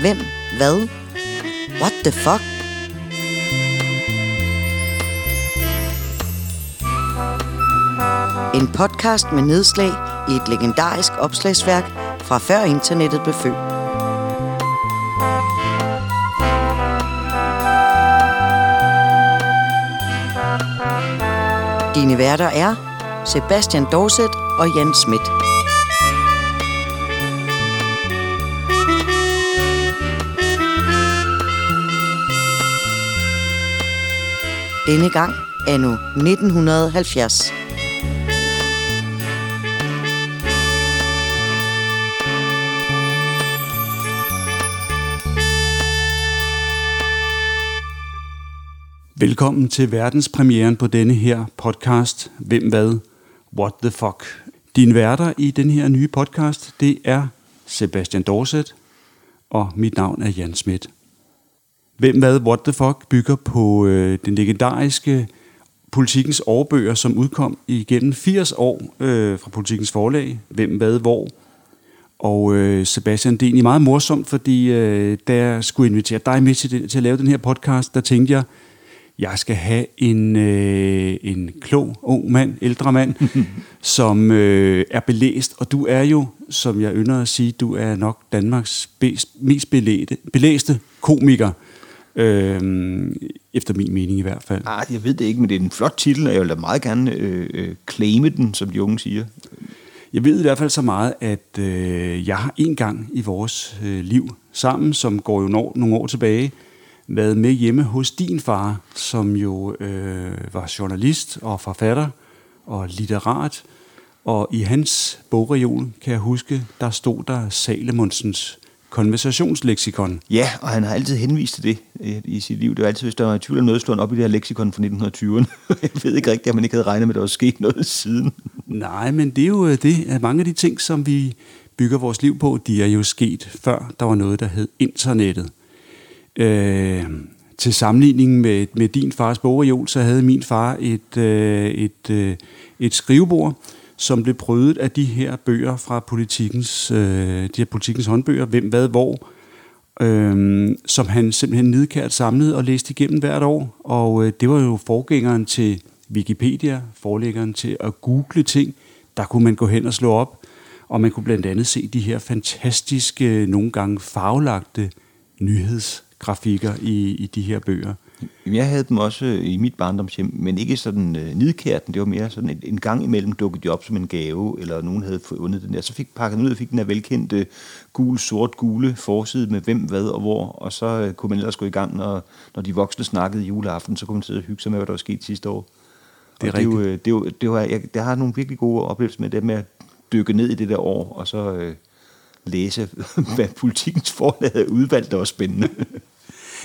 Hvem? Hvad? What the fuck? En podcast med nedslag i et legendarisk opslagsværk fra før internettet blev født. Dine værter er Sebastian Dorset og Jan Schmidt. Denne gang er nu 1970. Velkommen til verdenspremieren på denne her podcast, Hvem hvad? What the fuck? Din værter i den her nye podcast, det er Sebastian Dorset, og mit navn er Jan Schmidt. Hvem hvad? What the fuck? bygger på øh, den legendariske politikens årbøger, som udkom igennem 80 år øh, fra politikens forlag. Hvem hvad? Hvor? Og øh, Sebastian, det er egentlig meget morsomt, fordi øh, da jeg skulle invitere dig med til, til at lave den her podcast, der tænkte jeg, jeg skal have en, øh, en klog, ung mand, ældre mand, som øh, er belæst. Og du er jo, som jeg ynder at sige, du er nok Danmarks bedst, mest belæste, belæste komiker. Øh, efter min mening i hvert fald. Ah, jeg ved det ikke, men det er en flot titel, og jeg vil da meget gerne øh, øh, claime den, som de unge siger. Jeg ved i hvert fald så meget, at øh, jeg har en gang i vores øh, liv sammen, som går jo nogle år tilbage, været med hjemme hos din far, som jo øh, var journalist og forfatter og litterat. Og i hans bogreol, kan jeg huske, der stod der Salemundsens konversationsleksikon. Ja, og han har altid henvist til det øh, i sit liv. Det var altid, hvis der var tvivl om noget, stod han op i det her leksikon fra 1920'erne. jeg ved ikke rigtigt, at man ikke havde regnet med, at der var sket noget siden. Nej, men det er jo øh, det, at mange af de ting, som vi bygger vores liv på, de er jo sket før der var noget, der hed internettet. Øh, til sammenligning med, med din fars bogreol, så havde min far et, øh, et, øh, et skrivebord, som blev prøvet af de her bøger fra politikens, øh, de her politikens håndbøger, hvem, hvad, hvor, øh, som han simpelthen nedkært samlede og læste igennem hvert år. Og øh, det var jo forgængeren til Wikipedia, forlæggeren til at google ting. Der kunne man gå hen og slå op, og man kunne blandt andet se de her fantastiske, øh, nogle gange farvelagte nyheds grafikker i, i de her bøger. Jeg havde dem også i mit barndomshjem, men ikke sådan øh, nidkært. Det var mere sådan en, en gang imellem dukket de op som en gave, eller nogen havde fundet den der. Så fik pakket den ud og fik den der velkendte gul, sort, gule forside med hvem, hvad og hvor. Og så øh, kunne man ellers gå i gang, når, når de voksne snakkede juleaften, så kunne man sidde og hygge sig med, hvad der var sket sidste år. Det er rigtigt. Det, er jo, det, jo, det, var, jeg, jeg har nogle virkelig gode oplevelser med det med at dykke ned i det der år, og så øh, læse, hvad politikens forlag havde udvalgt, der var spændende.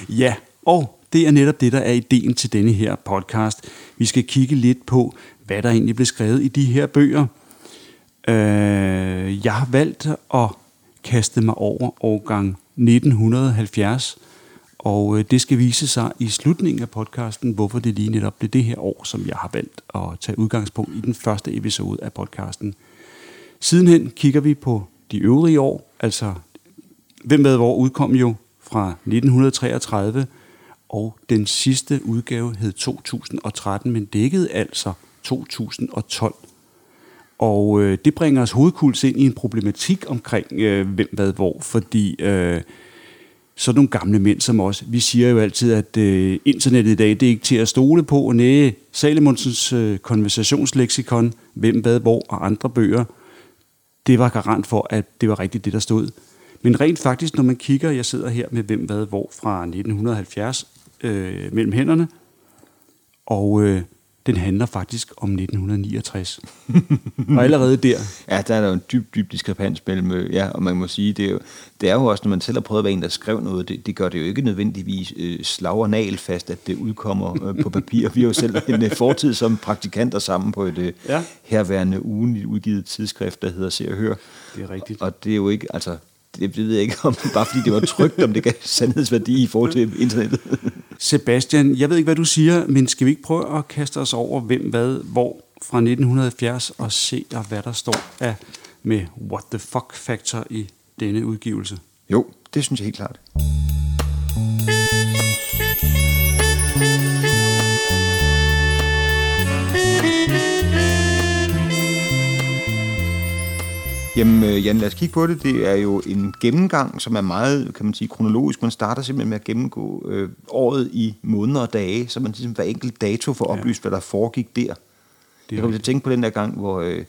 Ja, og det er netop det, der er ideen til denne her podcast. Vi skal kigge lidt på, hvad der egentlig blev skrevet i de her bøger. Øh, jeg har valgt at kaste mig over årgang 1970, og øh, det skal vise sig i slutningen af podcasten, hvorfor det lige netop blev det her år, som jeg har valgt at tage udgangspunkt i den første episode af podcasten. Sidenhen kigger vi på de øvrige år, altså hvem ved hvor udkom jo fra 1933, og den sidste udgave hed 2013, men dækkede altså 2012. Og øh, det bringer os hovedkuls ind i en problematik omkring øh, hvem, hvad, hvor, fordi øh, sådan nogle gamle mænd som os, vi siger jo altid, at øh, internettet i dag, det er ikke til at stole på, næh, Salemundsens øh, konversationsleksikon, hvem, hvad, hvor og andre bøger, det var garant for, at det var rigtigt det, der stod. Men rent faktisk, når man kigger, jeg sidder her med hvem, hvad, hvor fra 1970 øh, mellem hænderne, og øh, den handler faktisk om 1969. og allerede der... Ja, der er der jo en dyb, dyb diskrepans mellem, øh, ja, og man må sige, det er, jo, det er jo også, når man selv har prøvet at være en, der skrev noget, det, det gør det jo ikke nødvendigvis øh, slag og nal fast, at det udkommer øh, på papir. Vi har jo selv en øh, fortid som praktikanter sammen på et øh, ja. herværende ugenligt udgivet tidsskrift, der hedder Se og Hør. Det er rigtigt. Og det er jo ikke, altså, det ved jeg ikke, om bare fordi det var trygt, om det gav sandhedsværdi i forhold til internettet. Sebastian, jeg ved ikke, hvad du siger, men skal vi ikke prøve at kaste os over, hvem, hvad, hvor fra 1970 og se, hvad der står af med What the Fuck Factor i denne udgivelse. Jo, det synes jeg helt klart. Jamen, øh, Jan, lad os kigge på det. Det er jo en gennemgang, som er meget, kan man sige, kronologisk. Man starter simpelthen med at gennemgå øh, året i måneder og dage, så man ligesom hver enkelt dato får oplyst, ja. hvad der foregik der. Det jeg kommer til at tænke på den der gang, hvor øh,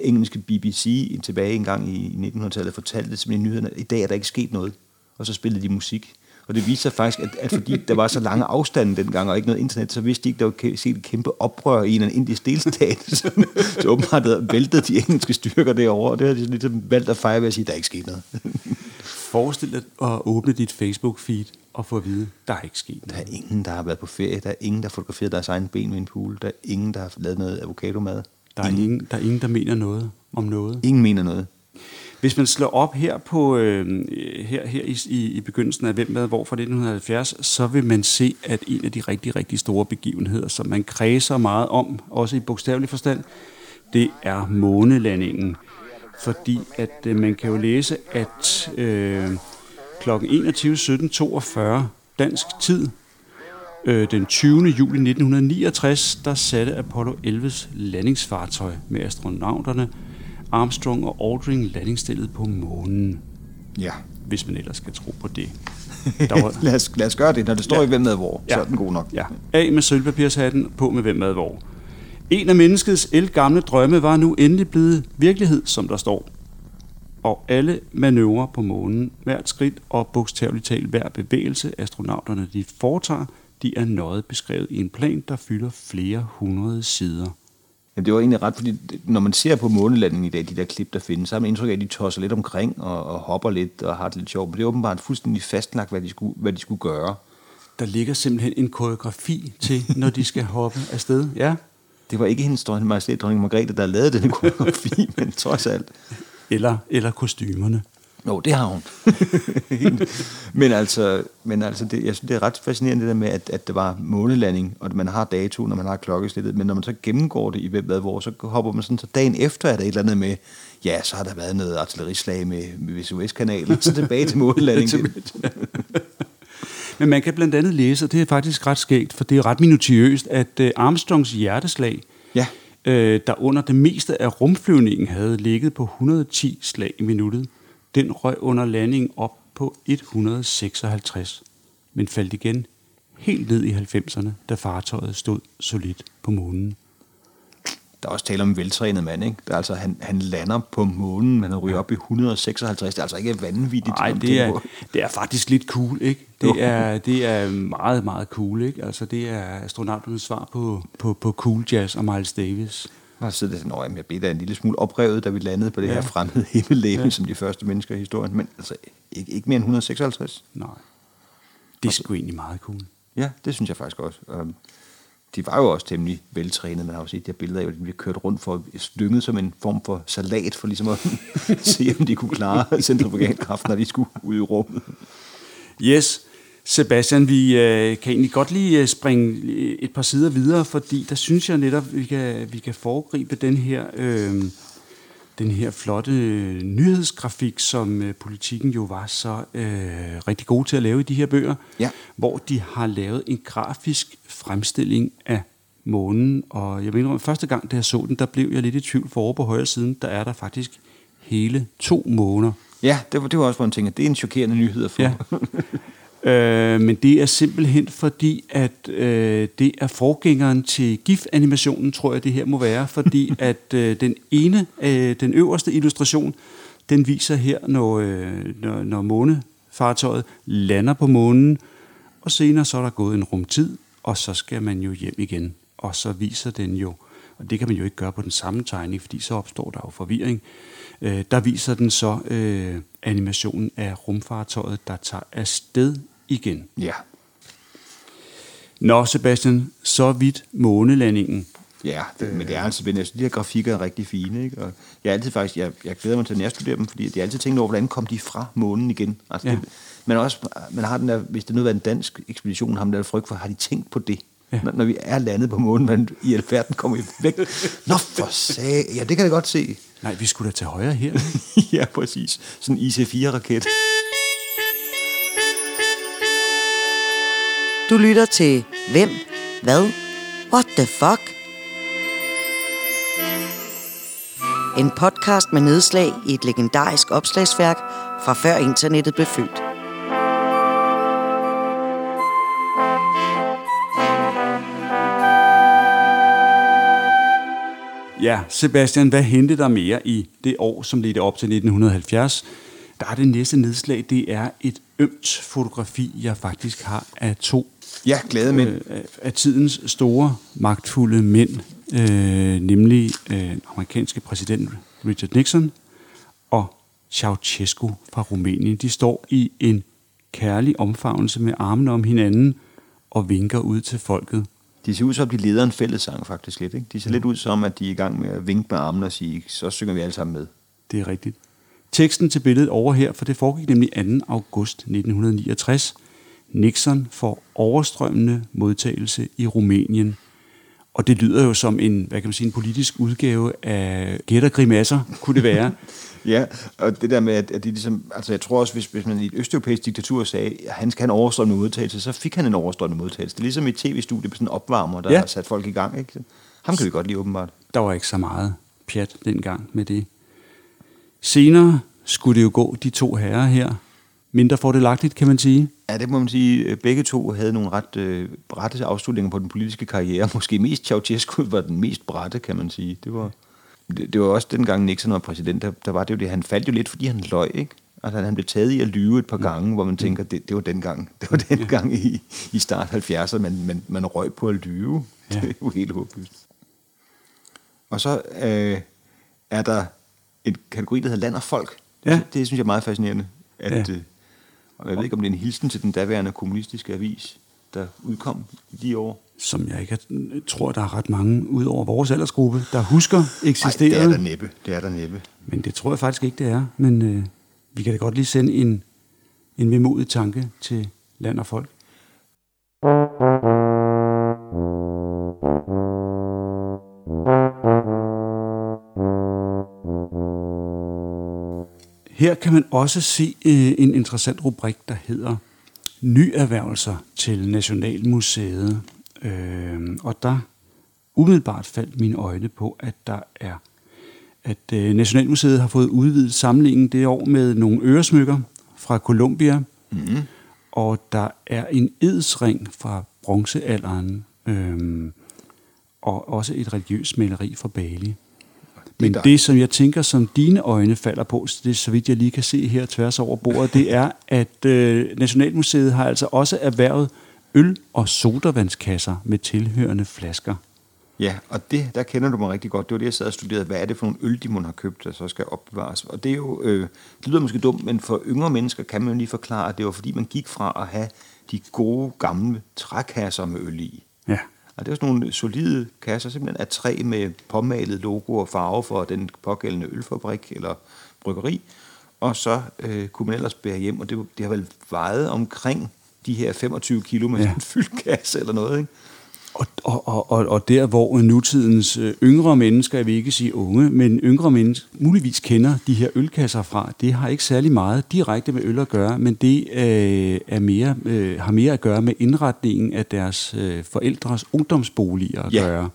engelske BBC tilbage en gang i 1900-tallet fortalte simpelthen nyhederne, i dag er der ikke sket noget. Og så spillede de musik. Og det viser sig faktisk, at, at fordi der var så lange afstande dengang, og ikke noget internet, så vidste de ikke, der var set et kæmpe oprør i en indisk delstat. så, så åbenbart havde væltet de engelske styrker derovre, og det havde de ligesom valgt at fejre ved at sige, at der ikke sket noget. Forestil dig at åbne dit Facebook-feed og få at vide, der er ikke sket noget. Der er ingen, der har været på ferie. Der er ingen, der har fotograferet deres egen ben ved en pool. Der er ingen, der har lavet noget avocado-mad. Der er ingen, der, er ingen, der mener noget om noget. Ingen mener noget. Hvis man slår op her på øh, her, her i, i, begyndelsen af Hvem med hvor fra 1970, så vil man se, at en af de rigtig, rigtig store begivenheder, som man kredser meget om, også i bogstavelig forstand, det er månelandingen. Fordi at øh, man kan jo læse, at øh, kl. 21.17.42 dansk tid, øh, den 20. juli 1969, der satte Apollo 11's landingsfartøj med astronauterne Armstrong og Aldrin landingsstillet på månen. Ja. Hvis man ellers skal tro på det. Der var... lad, os, lad os gøre det. Når det står ja. i hvem med hvor, ja. så er den god nok. Ja. A med sølvpapirshatten, på med hvem med hvor. En af menneskets gamle drømme var nu endelig blevet virkelighed, som der står. Og alle manøvrer på månen, hvert skridt og bogstaveligt talt hver bevægelse, astronauterne de foretager, de er nøjet beskrevet i en plan, der fylder flere hundrede sider. Jamen, det var egentlig ret, fordi når man ser på månelandingen i dag, de der klip, der findes, så har man indtryk af, at de tosser lidt omkring og, og hopper lidt og har det lidt sjovt. Men det er åbenbart fuldstændig fastlagt, hvad de skulle, hvad de skulle gøre. Der ligger simpelthen en koreografi til, når de skal hoppe afsted. Ja. Det var ikke hendes dronning Majestæt, dronning Margrethe, der lavede den koreografi, men trods alt. Eller, eller kostymerne. Jo, det har hun. men altså, men altså det, jeg synes, det er ret fascinerende det der med, at, at det var månelanding, og at man har dato, når man har klokkeslættet, men når man så gennemgår det i hvem hvad hvor, så hopper man sådan, så dagen efter er der et eller andet med, ja, så har der været noget artillerislag med, med Suez-kanalen, så tilbage til månelanding. men man kan blandt andet læse, og det er faktisk ret skægt, for det er ret minutiøst, at øh, Armstrongs hjerteslag, ja. øh, der under det meste af rumflyvningen havde ligget på 110 slag i minuttet, den røg under landingen op på 156, men faldt igen helt ned i 90'erne, da fartøjet stod solidt på månen. Der er også tale om en veltrænet mand, ikke? Der, altså, han, han lander på månen, men han ryger op i 156. Det er altså ikke vanvittigt. Nej, det er, det er faktisk lidt cool, ikke? Det er, det er meget, meget cool, ikke? Altså, det er astronauternes svar på, på, på cool jazz og Miles Davis. Og så det sådan, at jeg blev da en lille smule oprevet, da vi landede på det ja. her fremmede himmellegeme, ja. som de første mennesker i historien. Men altså, ikke, ikke mere end 156. Nej. Det er sgu egentlig meget cool. Ja, det synes jeg faktisk også. Um, de var jo også temmelig veltrænet. Man har jo set de her billeder af, at de blev kørt rundt for stynget som en form for salat, for ligesom at se, om de kunne klare centrifugalkraft, når de skulle ud i rummet. Yes, Sebastian, vi øh, kan egentlig godt lige øh, springe et par sider videre, fordi der synes jeg netop, vi kan, vi kan foregribe den her, øh, den her flotte nyhedsgrafik, som øh, politikken jo var så øh, rigtig god til at lave i de her bøger, ja. hvor de har lavet en grafisk fremstilling af månen, og jeg mener, at første gang, da jeg så den, der blev jeg lidt i tvivl, for over på højre siden, der er der faktisk hele to måneder. Ja, det var, det var også, hvor man tænker, det er en chokerende nyhed at få. Ja. Øh, men det er simpelthen fordi, at øh, det er forgængeren til GIF-animationen, tror jeg det her må være, fordi at øh, den ene, øh, den øverste illustration, den viser her, når, øh, når, når månefartøjet lander på månen, og senere så er der gået en rumtid, og så skal man jo hjem igen, og så viser den jo, og det kan man jo ikke gøre på den samme tegning, fordi så opstår der jo forvirring, øh, der viser den så øh, animationen af rumfartøjet, der tager afsted igen. Ja. Nå, Sebastian, så vidt månelandingen. Ja, det, men det er altså, men de her grafikker er rigtig fine, ikke? Og jeg er altid faktisk, jeg, jeg glæder mig til, at jeg studerer dem, fordi jeg altid tænkt over, hvordan kom de fra månen igen? Altså, ja. det, men også, man har den der, hvis det nu var en dansk ekspedition, har man der frygt for, har de tænkt på det? Ja. Når, når vi er landet på månen, men i alverden kommer vi væk. Nå for sag. Ja, det kan jeg godt se. Nej, vi skulle da til højre her. ja, præcis. Sådan en IC-4-raket. Du lytter til Hvem? Hvad? What the fuck? En podcast med nedslag i et legendarisk opslagsværk fra før internettet blev født. Ja, Sebastian, hvad hentede der mere i det år, som ledte op til 1970? Der er det næste nedslag, det er et ømt fotografi, jeg faktisk har af to Ja, glade mænd. øh, af- af tidens store, magtfulde mænd, øh, nemlig øh, den amerikanske præsident Richard Nixon og Ceausescu fra Rumænien. De står i en kærlig omfavnelse med armene om hinanden og vinker ud til folket. De ser ud som, at de leder en fællessang faktisk lidt. Ikke? De ser lidt ud som, at de er i gang med at vinke med armene og sige, så synger vi alle sammen med. Det er rigtigt. Teksten til billedet over her, for det foregik nemlig 2. august 1969. Nixon får overstrømmende modtagelse i Rumænien. Og det lyder jo som en, hvad kan man sige, en politisk udgave af Gætter Grimasser, kunne det være. Ja, og det der med, at, at de ligesom, altså jeg tror også, hvis, hvis man i et østeuropæisk diktatur sagde, at han skal have en overstrømmende modtagelse, så fik han en overstrømmende modtagelse. Det er ligesom i et tv-studie med sådan en opvarmer, der ja. har sat folk i gang. Ikke? Ham kan vi godt lide åbenbart. Der var ikke så meget pjat dengang med det. Senere skulle det jo gå de to herrer her. Mindre fordelagtigt, kan man sige. Ja, det må man sige. Begge to havde nogle ret øh, bratte afslutninger på den politiske karriere. Måske mest Ceausescu var den mest bratte, kan man sige. Det var, det, det var også dengang Nixon var præsident, der, der var det jo det. Han faldt jo lidt, fordi han løg, ikke? Altså, han blev taget i at lyve et par gange, hvor man tænker, det, det var dengang, det var dengang i, i start 70'erne, man, man, man røg på at lyve. Ja. Det er jo helt håbløst. Og så øh, er der en kategori, der hedder land og folk. Ja. Det, det synes jeg er meget fascinerende. At, ja. øh, og jeg ved ikke, om det er en hilsen til den daværende kommunistiske avis, der udkom i de år. Som jeg ikke tror, der er ret mange ud over vores aldersgruppe, der husker Nej, eksisterede. det er der næppe. Det er der næppe. Men det tror jeg faktisk ikke, det er. Men øh, vi kan da godt lige sende en, en vemodig tanke til land og folk. Her kan man også se øh, en interessant rubrik, der hedder Nyerhvervelser til Nationalmuseet. Øh, og der umiddelbart faldt mine øjne på, at der er at øh, Nationalmuseet har fået udvidet samlingen det år med nogle øresmykker fra Colombia, Mm-hmm. og der er en edsring fra bronzealderen, øhm, og også et religiøst maleri fra Bali. Men dejligt. det, som jeg tænker, som dine øjne falder på, så det er så vidt jeg lige kan se her tværs over bordet, det er, at øh, Nationalmuseet har altså også erhvervet øl- og sodavandskasser med tilhørende flasker. Ja, og det, der kender du mig rigtig godt. Det var det, jeg sad og studerede. Hvad er det for nogle øl, de have købt, der så skal opbevares? Og det er jo, øh, det lyder måske dumt, men for yngre mennesker kan man jo lige forklare, at det var fordi, man gik fra at have de gode, gamle trækasser med øl i. Ja. Og det var sådan nogle solide kasser, simpelthen af træ med påmalet logo og farve for den pågældende ølfabrik eller bryggeri. Og så øh, kunne man ellers bære hjem, og det, det har vel vejet omkring de her 25 kilo med Ja. en fyldt kasse eller noget, ikke? Og, og, og, og, der, hvor nutidens øh, yngre mennesker, jeg vil ikke sige unge, men yngre mennesker muligvis kender de her ølkasser fra, det har ikke særlig meget direkte med øl at gøre, men det øh, er mere, øh, har mere at gøre med indretningen af deres øh, forældres ungdomsboliger at Ja. gøre.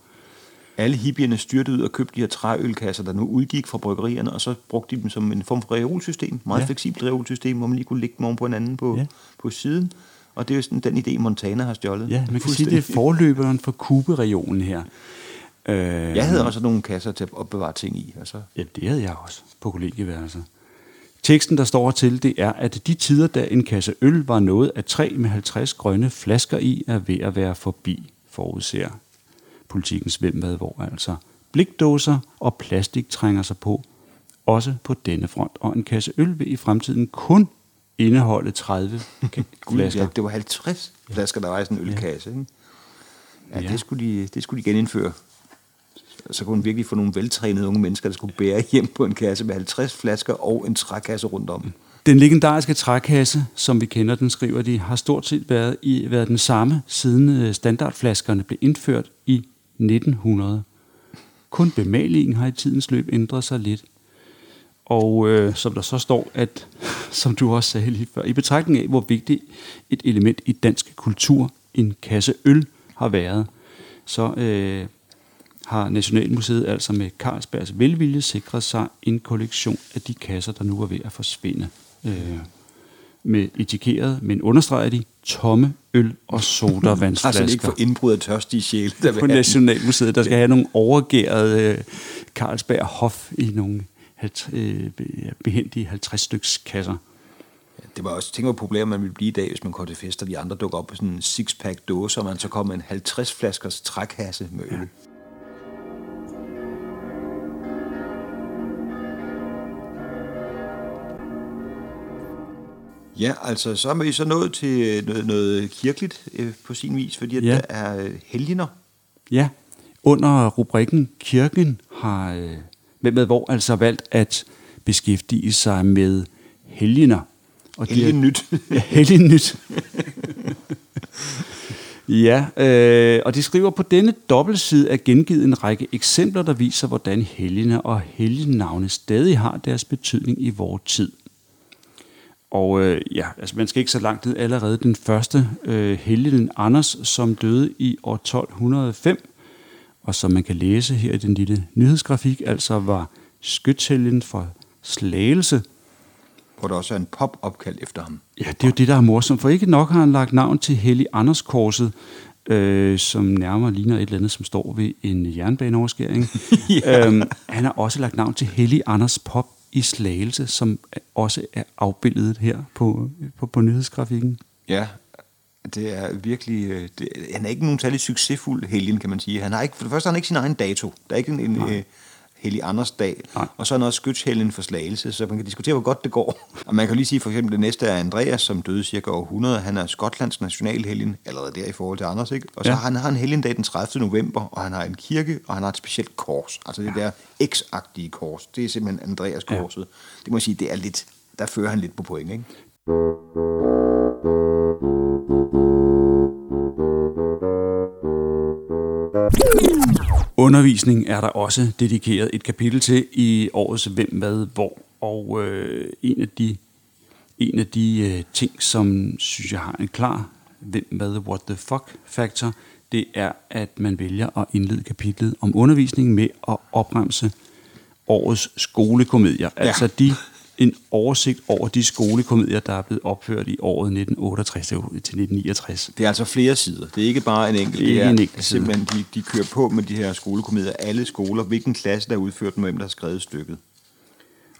Alle hippierne styrtede ud og købte de her træølkasser, der nu udgik fra bryggerierne, og så brugte de dem som en form for reolsystem. Meget Ja. fleksibelt reolsystem, hvor man lige kunne lægge dem oven på hinanden på, ja. på siden. Og det er jo sådan den idé, Montana har stjålet. Ja, man kan sige, det er forløberen for kuberegionen her. Øh, Jeg havde også nogle kasser til at opbevare ting i. Altså. Ja, det havde jeg også på kollegieværelset. Teksten, der står til, det er, at de tider, da en kasse øl var noget af træ med 50 grønne flasker i, er ved at være forbi, forudser politikens hvem hvad hvor altså. Blikdåser og plastik trænger sig på, også på denne front, og en kasse øl vil i fremtiden kun indeholde 30 ka- Gud, flasker. ja, det var 50 flasker, der var i sådan en ølkasse. Ikke? Ja, Ja. Det, skulle de, det skulle de genindføre. Så kunne man virkelig få nogle veltrænede unge mennesker, der skulle bære hjem på en kasse med 50 flasker og en trækasse rundt om. Den legendariske trækasse, som vi kender den, skriver de, har stort set været, i, været den samme, siden øh, standardflaskerne blev indført i 1900. Kun bemalingen har i tidens løb ændret sig lidt. Og øh, som der så står, at, som du også sagde lige før, i betragtning af, hvor vigtigt et element i dansk kultur en kasse øl har været, så øh, har Nationalmuseet altså med Carlsbergs velvilje sikret sig en kollektion af de kasser, der nu er ved at forsvinde. Øh, med etikeret, men understreger de, tomme øl- og sodavandsflasker. altså ikke for indbrud af tørstige sjæle. Der på Nationalmuseet, der skal have nogle overgærede øh, Carlsberg Hof i nogle behendige 50 styks kasser. Det var også, tænk hvor populært man ville blive i dag, hvis man går til fester, de andre dukker op på sådan en six-pack dåse, og man så kommer en 50 flaskers trækasse med øl. Ja. Ja, altså så er vi så nået til noget, noget kirkeligt øh, på sin vis, fordi ja. der er øh, helgener. Ja, under rubrikken Kirken har øh, med hvor altså valgt at beskæftige sig med helgener. Og Helgenyt. Ja, helgenyt. ja, øh, og de skriver på denne dobbeltside er gengivet en række eksempler, der viser, hvordan helgene og helgenavne stadig har deres betydning i vores tid. Og øh, ja, altså man skal ikke så langt ned allerede den første øh, helgen Anders, som døde i år 1205, og som man kan læse her i den lille nyhedsgrafik, altså var skytshelgen for Slagelse. Hvor der også er en pop opkald efter ham. Ja, det er jo det, der er morsomt, for ikke nok har han lagt navn til Hellig Anders Korset, øh, som nærmere ligner et eller andet, som står ved en jernbaneoverskæring. ja. øhm, han har også lagt navn til Hellig Anders Pop i Slagelse, som også er afbildet her på, på, på nyhedsgrafikken. Ja, det er virkelig... Øh, det, han er ikke nogen særlig succesfuld helgen, kan man sige. Han har ikke, for det første har han ikke sin egen dato. Der er ikke en, en øh, Hellig Anders dag. Nej. Og så er noget skytshelgen for slagelse, så man kan diskutere, hvor godt det går. Og man kan lige sige, for eksempel, det næste er Andreas, som døde cirka år 100. Han er Skotlands nationalhelgen, allerede der i forhold til Anders, ikke? Og så ja. har han har en helgendag den 30. november, og han har en kirke, og han har et specielt kors. Altså det ja. der X-agtige kors. Det er simpelthen Andreas korset. Ja. Det må jeg sige, det er lidt, der fører han lidt på point, ikke? Undervisning er der også dedikeret et kapitel til i årets Hvem, Hvad, Hvor. Og øh, en af de, en af de øh, ting, som synes jeg har en klar Hvem, Hvad, What the Fuck faktor, det er, at man vælger at indlede kapitlet om undervisning med at opremse årets skolekomedier. Ja. Altså de en oversigt over de skolekomedier, der er blevet opført i året 1968 til 1969. Det er altså flere sider. Det er ikke bare en enkelt. Det er, en enkelt simpelthen, de, de kører på med de her skolekomedier. Alle skoler, hvilken klasse, der har udført dem, hvem der har skrevet stykket.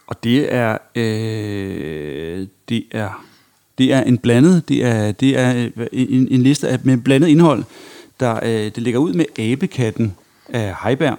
Og det er, øh, det er, det er en blandet, det er, det er en, en liste med blandet indhold, der øh, det ligger ud med Abekatten af Heiberg,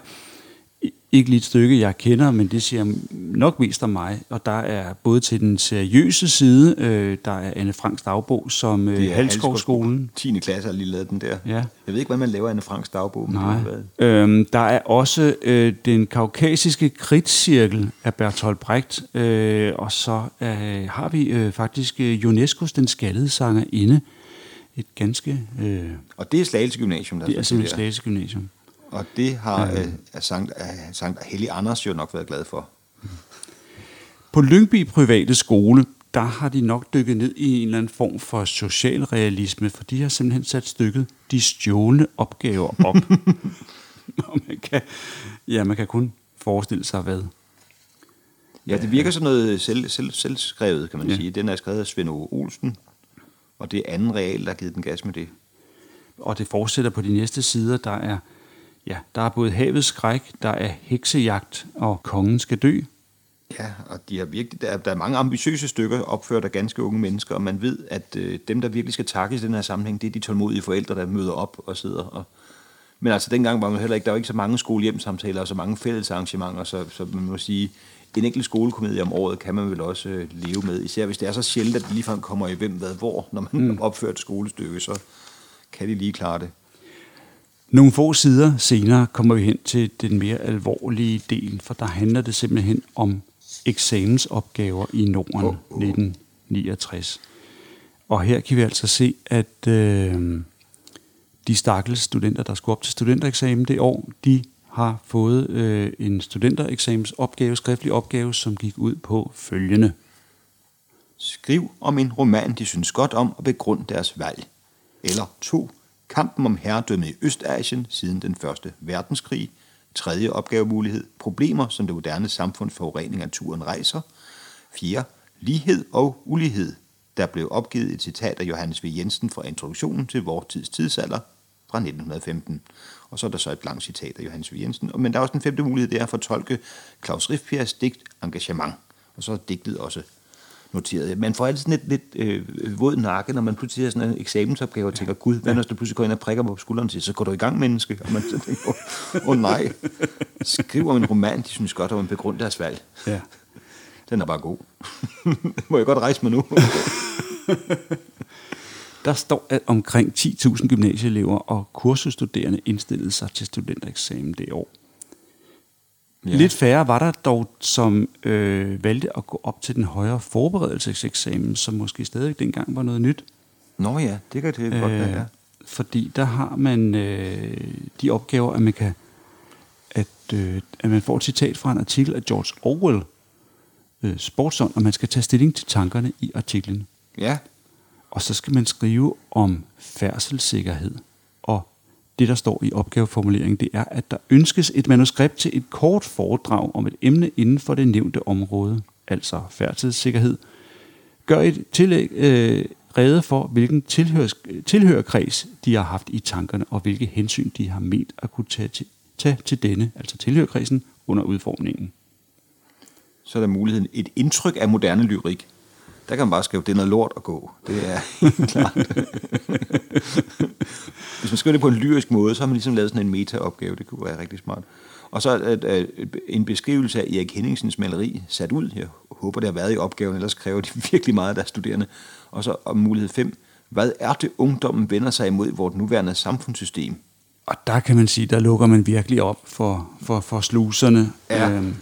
ikke lige et stykke, jeg kender, men det siger nok mest om mig. Og der er både til den seriøse side, øh, der er Anne Franks dagbog, som øh, Halskovskolen. 10. klasse har lige lavet den der. Ja. Jeg ved ikke, hvad man laver Anne Franks dagbog. Men Nej. Det øhm, der er også øh, den kaukasiske kridtcirkel af Bertolt Brecht, øh, og så øh, har vi øh, faktisk øh, UNESCO's Den Skaldede Sanger inde. Et ganske... Øh, og det er Slagelse Gymnasium, der Det er simpelthen Slagelse Gymnasium. Og det har øh, Sankt, øh, Sankt Hellig Anders jo nok været glad for. På Lyngby Private Skole, der har de nok dykket ned i en eller anden form for socialrealisme, for de har simpelthen sat stykket de stjålne opgaver op. Og man kan, ja, man kan kun forestille sig, hvad. Ja, det virker som noget selv, selv, selvskrevet, kan man ja. sige. Den er skrevet af Svend Olsen, og det er anden real, der har givet den gas med det. Og det fortsætter på de næste sider. Der er Ja, der er både havets skræk, der er heksejagt, og kongen skal dø. Ja, og de har virkelig, der, er, der er mange ambitiøse stykker opført af ganske unge mennesker, og man ved, at øh, dem, der virkelig skal takkes i den her sammenhæng, det er de tålmodige forældre, der møder op og sidder. Og, men altså, dengang var man heller ikke, der var ikke så mange skolehjemsamtaler og så mange fællesarrangementer, så, så man må sige, en enkelt skolekomedie om året kan man vel også øh, leve med, især hvis det er så sjældent, at det ligefrem kommer i hvem, hvad, hvor, når man mm. opfører et skolestykke, så kan de lige klare det. Nogle få sider senere kommer vi hen til den mere alvorlige del, for der handler det simpelthen om eksamensopgaver i Norden oh, oh. 1969. Og her kan vi altså se, at øh, de stakkels studenter, der skulle op til studentereksamen det år, de har fået øh, en studentereksamensopgave, skriftlig opgave, som gik ud på følgende. Skriv om en roman, de synes godt om, og begrund deres valg. Eller to. Kampen om herredømmet i Østasien siden den første verdenskrig. Tredje opgavemulighed. Problemer, som det moderne samfund forurening af turen rejser. fjerde, Lighed og ulighed. Der blev opgivet et citat af Johannes V. Jensen fra introduktionen til vores tids tidsalder fra 1915. Og så er der så et langt citat af Johannes V. Jensen. Men der er også den femte mulighed, det er at fortolke Claus Riffbjergs digt Engagement. Og så er digtet også noteret. Man får altid sådan lidt, lidt øh, våd nakke, når man pludselig har sådan en eksamensopgave og tænker, gud, hvad når du pludselig går ind og prikker på skulderen til, så går du i gang, menneske. Og man så tænker, åh oh, nej, skriv om en roman, de synes godt om en begrund deres valg. Ja. Den er bare god. Må jeg godt rejse mig nu? Der står, at omkring 10.000 gymnasieelever og kursusstuderende indstillede sig til studentereksamen det år. Ja. Lidt færre var der dog, som øh, valgte at gå op til den højere forberedelseseksamen, som måske stadig dengang var noget nyt. Nå ja, det kan det godt være, ja. Øh, fordi der har man øh, de opgaver, at man kan at, øh, at man får et citat fra en artikel af George Orwell, øh, Sportsson, og man skal tage stilling til tankerne i artiklen. Ja. Og så skal man skrive om færdselssikkerhed. Og det, der står i opgaveformuleringen, det er, at der ønskes et manuskript til et kort foredrag om et emne inden for det nævnte område, altså færdselssikkerhed. Gør et tillæg øh, rede for, hvilken tilhørs, tilhørkreds de har haft i tankerne, og hvilke hensyn de har ment at kunne tage til, tage til denne, altså tilhørkredsen, under udformningen. Så er der muligheden et indtryk af moderne lyrik der kan man bare skrive, det er noget lort at gå. Det er helt klart. Hvis man skriver det på en lyrisk måde, så har man ligesom lavet sådan en meta-opgave. Det kunne være rigtig smart. Og så at, at, en beskrivelse af Erik Henningsens maleri sat ud. Jeg håber, det har været i opgaven, ellers kræver de virkelig meget af deres studerende. Og så om mulighed 5. Hvad er det, ungdommen vender sig imod vores nuværende samfundssystem? Og der kan man sige, der lukker man virkelig op for, for, for sluserne. Ja. Øhm,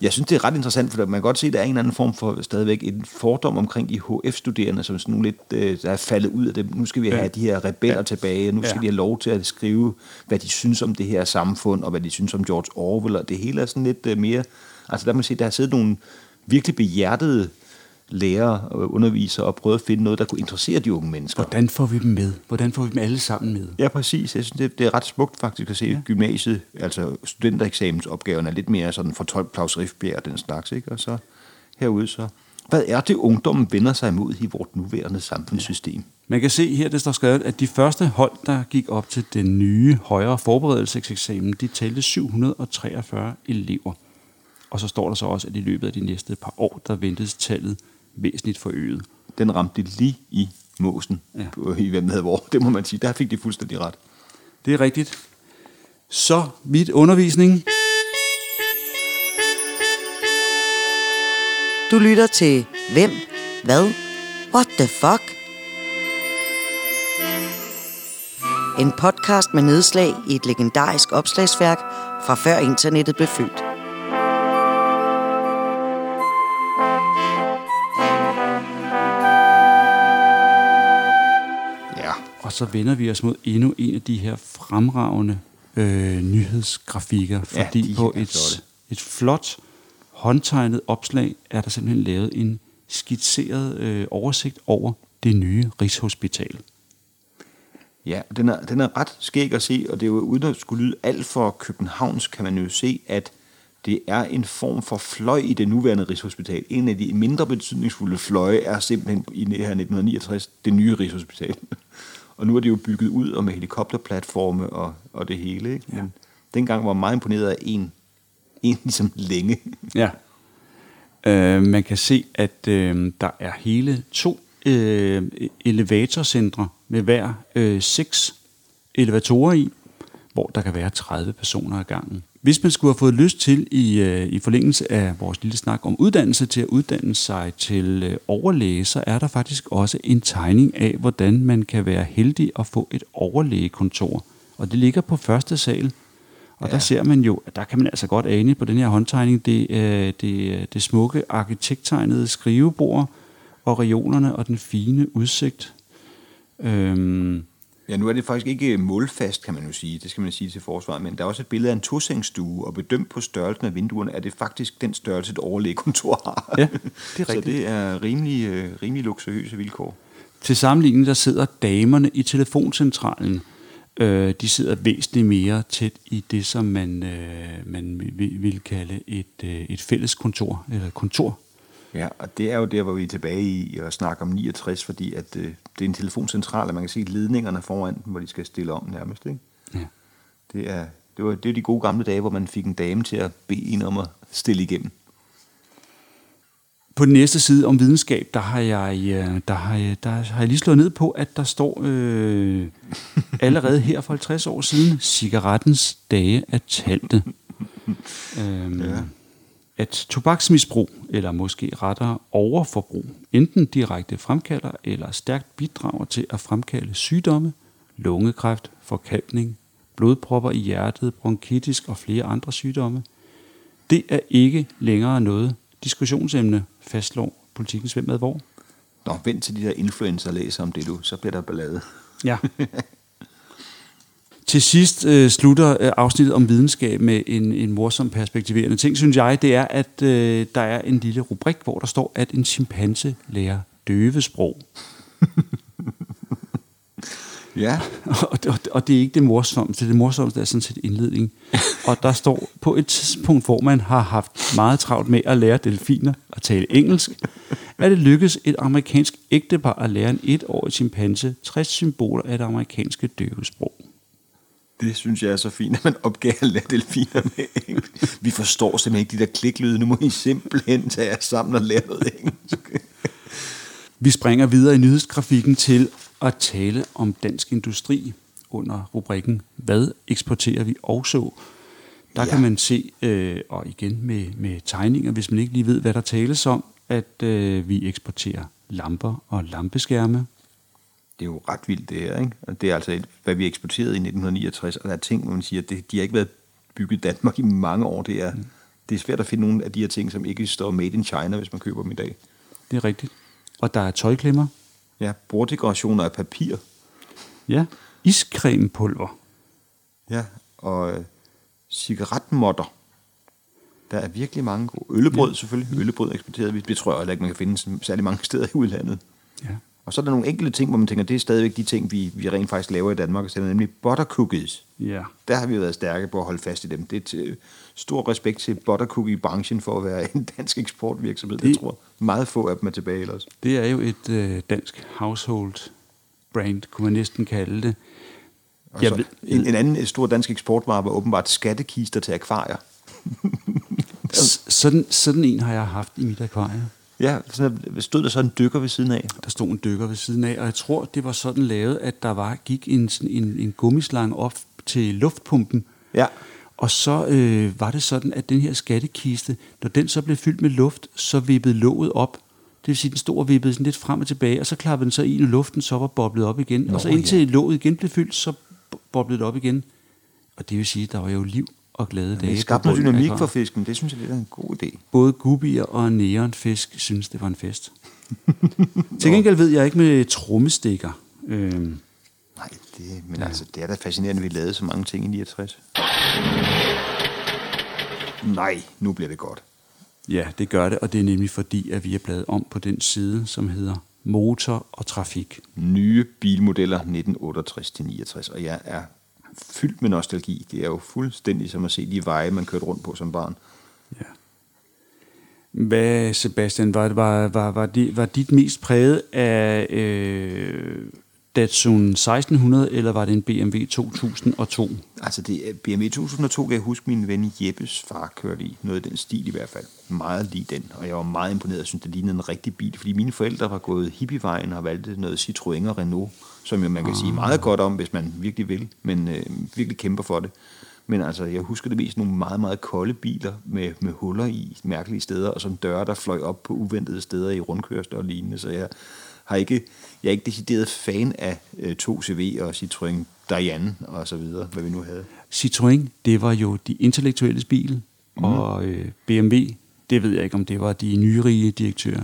jeg synes, det er ret interessant, for man kan godt se, at der er en anden form for stadigvæk en fordom omkring de HF-studerende, som sådan nogle lidt, øh, der er faldet ud af det. Nu skal vi have ja. de her rebeller ja. tilbage, nu skal ja. de have lov til at skrive, hvad de synes om det her samfund, og hvad de synes om George Orwell, og det hele er sådan lidt øh, mere... Altså der man sige, der har siddet nogle virkelig behjertede lærere og undervisere og prøve at finde noget, der kunne interessere de unge mennesker. Hvordan får vi dem med? Hvordan får vi dem alle sammen med? Ja, præcis. Jeg synes, det, det er ret smukt faktisk at se ja. gymnasiet, altså studentereksamensopgaven er lidt mere sådan for 12 Claus Riffbjerg og den slags, ikke? Og så herude så, hvad er det, ungdommen vender sig imod i vores nuværende samfundssystem? Ja. Man kan se her, det står skrevet, at de første hold, der gik op til den nye højere forberedelseseksamen, de talte 743 elever. Og så står der så også, at i løbet af de næste par år, der ventes tallet væsentligt forøget. Den ramte lige i måsen, ja. på, i hvem havde hvor. Det må man sige. Der fik de fuldstændig ret. Det er rigtigt. Så vidt undervisning. Du lytter til Hvem? Hvad? What the fuck? En podcast med nedslag i et legendarisk opslagsværk fra før internettet blev født. Og så vender vi os mod endnu en af de her fremragende øh, nyhedsgrafikker, fordi ja, på et, et flot håndtegnet opslag er der simpelthen lavet en skitseret øh, oversigt over det nye Rigshospital. Ja, den er, den er ret skæg at se, og det er jo uden at skulle lyde alt for Københavns, kan man jo se, at det er en form for fløj i det nuværende Rigshospital. En af de mindre betydningsfulde fløje er simpelthen i det her 1969 det nye Rigshospital. Og nu er det jo bygget ud og med helikopterplatforme og, og det hele. Ikke? Men ja. dengang var meget imponeret af en, en ligesom længe. Ja. Øh, man kan se, at øh, der er hele to øh, elevatorcentre med hver øh, seks elevatorer i, hvor der kan være 30 personer ad gangen. Hvis man skulle have fået lyst til, i, øh, i forlængelse af vores lille snak om uddannelse, til at uddanne sig til øh, overlæge, så er der faktisk også en tegning af, hvordan man kan være heldig at få et overlægekontor. Og det ligger på første sal. Og Ja. der ser man jo, at der kan man altså godt ane på den her håndtegning, det, øh, det, det smukke arkitekttegnede skrivebord og regionerne og den fine udsigt. Øhm, Ja, nu er det faktisk ikke målfast, kan man jo sige. Det skal man sige til forsvaret. Men der er også et billede af en tosengsstue, og bedømt på størrelsen af vinduerne, er det faktisk den størrelse, et overlægekontor har. Ja, det er Så rigtigt. det er rimelig, øh, rimelig luksuriøse vilkår. Til sammenligning, der sidder damerne i telefoncentralen. Øh, de sidder væsentligt mere tæt i det, som man, øh, man vil, vil kalde et, øh, et fælles kontor, eller kontor. Ja, og det er jo der, hvor vi er tilbage i at snakke om 69, fordi at, øh, det er en telefoncentral, og man kan se ledningerne foran den, hvor de skal stille om nærmest. Ikke? Ja. Det, er, det, var, det er de gode gamle dage, hvor man fik en dame til at bede en om at stille igennem. På den næste side om videnskab, der har jeg, øh, der har jeg, der har jeg lige slået ned på, at der står øh, allerede her for 50 år siden, cigarettens dage er talte. øhm, Ja. At tobaksmisbrug, eller måske rettere overforbrug, enten direkte fremkalder eller stærkt bidrager til at fremkalde sygdomme, lungekræft, forkalkning, blodpropper i hjertet, bronkitis og flere andre sygdomme. Det er ikke længere noget diskussionsemne, fastslår politikens hvem med hvor. Nå, vent til de der influencer læser om det, du. Så bliver der ballade. Ja. Til sidst øh, slutter øh, afsnittet om videnskab med en, en morsom perspektiverende ting, synes jeg. Det er, at øh, der er en lille rubrik, hvor der står, at en chimpanse lærer døvesprog. Ja, og, og, og det er ikke det morsomste. Det morsomste er sådan set indledning. Og der står på et tidspunkt, hvor man har haft meget travlt med at lære delfiner at tale engelsk, er det lykkedes et amerikansk ægtepar at lære en etårig chimpanse 60 symboler af det amerikanske døvesprog. Det synes jeg er så fint, at man opgav at lade delfiner med engelsk. Vi forstår simpelthen ikke de der kliklyde. Nu må I simpelthen tage jer sammen og lære noget engelsk. Vi springer videre i nyhedsgrafikken til at tale om dansk industri under rubrikken Hvad eksporterer vi også? Der Ja. kan man se, øh, og igen med, med tegninger, hvis man ikke lige ved, hvad der tales om, at øh, vi eksporterer lamper og lampeskærme. Det er jo ret vildt det her, ikke? Og det er altså, et, hvad vi eksporterede i 1969, og der er ting, hvor man siger, det, de har ikke været bygget i Danmark i mange år. Det er, det er svært at finde nogle af de her ting, som ikke står made in China, hvis man køber dem i dag. Det er rigtigt. Og der er tøjklemmer. Ja, borddekorationer af papir. Ja. Iscremepulver. Ja, og øh, cigaretmotter. Der er virkelig mange gode. Øllebrød selvfølgelig. Øllebrød eksporterede vi. Det tror jeg heller ikke, man kan finde særlig mange steder i udlandet. Ja. Og så er der nogle enkelte ting, hvor man tænker, det er stadigvæk de ting, vi, vi rent faktisk laver i Danmark. Er nemlig butter cookies. Ja. Der har vi været stærke på at holde fast i dem. Det er til stor respekt til buttercookie-branchen for at være en dansk eksportvirksomhed. Det, jeg tror meget få af dem er tilbage ellers. Det er jo et øh, dansk household brand, kunne man næsten kalde det. Og Jeg så ved- en, en anden stor dansk eksportvare var åbenbart skattekister til akvarier. Sådan, sådan en har jeg haft i mit akvarie. Ja, sådan, stod der så en dykker ved siden af. Der stod en dykker ved siden af, og jeg tror, det var sådan lavet, at der var gik en, en, en gummislange op til luftpumpen, Ja, og så øh, var det sådan, at den her skattekiste, når den så blev fyldt med luft, så vippede låget op. Det vil sige, den stod og vippede sådan lidt frem og tilbage, og så klappede den så i, luften så var boblet op igen. Nå, og så indtil låget igen blev fyldt, så bo- boblede det op igen. Og det vil sige, at der var jo liv og glade dage. det skabte noget dynamik for fisken. Det synes jeg lidt er en god idé. Både gubier og neonfisk synes, det var en fest. Til gengæld ved jeg ikke med trommestikker. Øhm, Nej, det, men ja. altså, det er da fascinerende, at vi lavede så mange ting i 69. Nej, nu bliver det godt. ja, det gør det, og det er nemlig fordi, at vi er bladet om på den side, som hedder motor og trafik. Nye bilmodeller 1968-69, og jeg er fyldt med nostalgi. Det er jo fuldstændig som at se de veje, man kørte rundt på som barn. Ja. Hvad, Sebastian, var, var, var, var, det, var dit mest præget af øh, Datsun 1600, eller var det en BMW 2002? Altså, det er BMW 2002 kan jeg huske, min ven Jeppes far kørte i. Noget i den stil i hvert fald. Meget lige den. Og jeg var meget imponeret og synes, det lignede en rigtig bil. Fordi mine forældre var gået hippievejen og valgte noget Citroën og Renault. Som jo man kan sige meget godt om, hvis man virkelig vil. Men øh, virkelig kæmper for det. Men altså, jeg husker det mest nogle meget, meget kolde biler med, med huller i mærkelige steder, og som døre, der fløj op på uventede steder i rundkørsler og lignende. Så jeg har ikke, jeg er ikke decideret fan af øh, 2CV og Citroën Diane og så videre, hvad vi nu havde. Citroën, det var jo de intellektuelle bil, mm. og øh, BMW, det ved jeg ikke, om det var de nyrige direktører.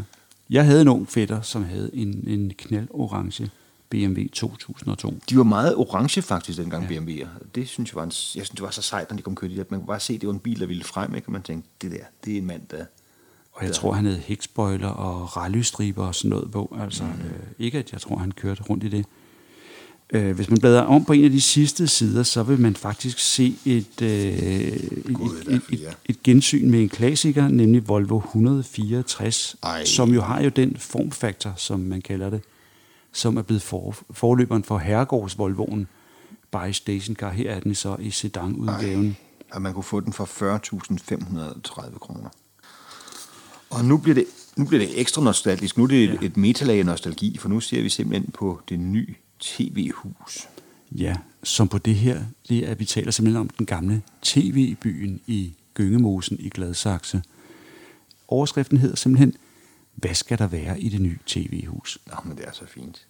Jeg havde en ung fætter, som havde en, en knaldorange BMW 2002. De var meget orange faktisk dengang, ja. BMW'er. Det synes jeg var, en, jeg synes, det var så sejt, når de kom kørt i det. Man kunne bare se, at det var en bil, der ville frem, ikke? og man tænkte, det der, det er en mand, der... Og jeg der. tror, han havde hækspoiler og rallystriber og sådan noget på. Altså, mm. øh, ikke at jeg tror, han kørte rundt i det. Øh, hvis man bladrer om på en af de sidste sider, så vil man faktisk se et, øh, God, et, et, et, et gensyn med en klassiker, nemlig Volvo 164, Ej. som jo har jo den formfaktor, som man kalder det, som er blevet for, forløberen for Herregårds Volvoen by Station Car. Her er den så i sedan-udgaven. Og man kunne få den for 40.530 kroner. Og nu bliver det, nu bliver det ekstra nostalgisk. Nu er det ja. et, et metalag nostalgi, for nu ser vi simpelthen på det nye tv-hus. Ja, som på det her, det er, at vi taler simpelthen om den gamle tv-byen i Gyngemosen i Gladsaxe. Overskriften hedder simpelthen, hvad skal der være i det nye tv-hus? Nå, men det er så fint.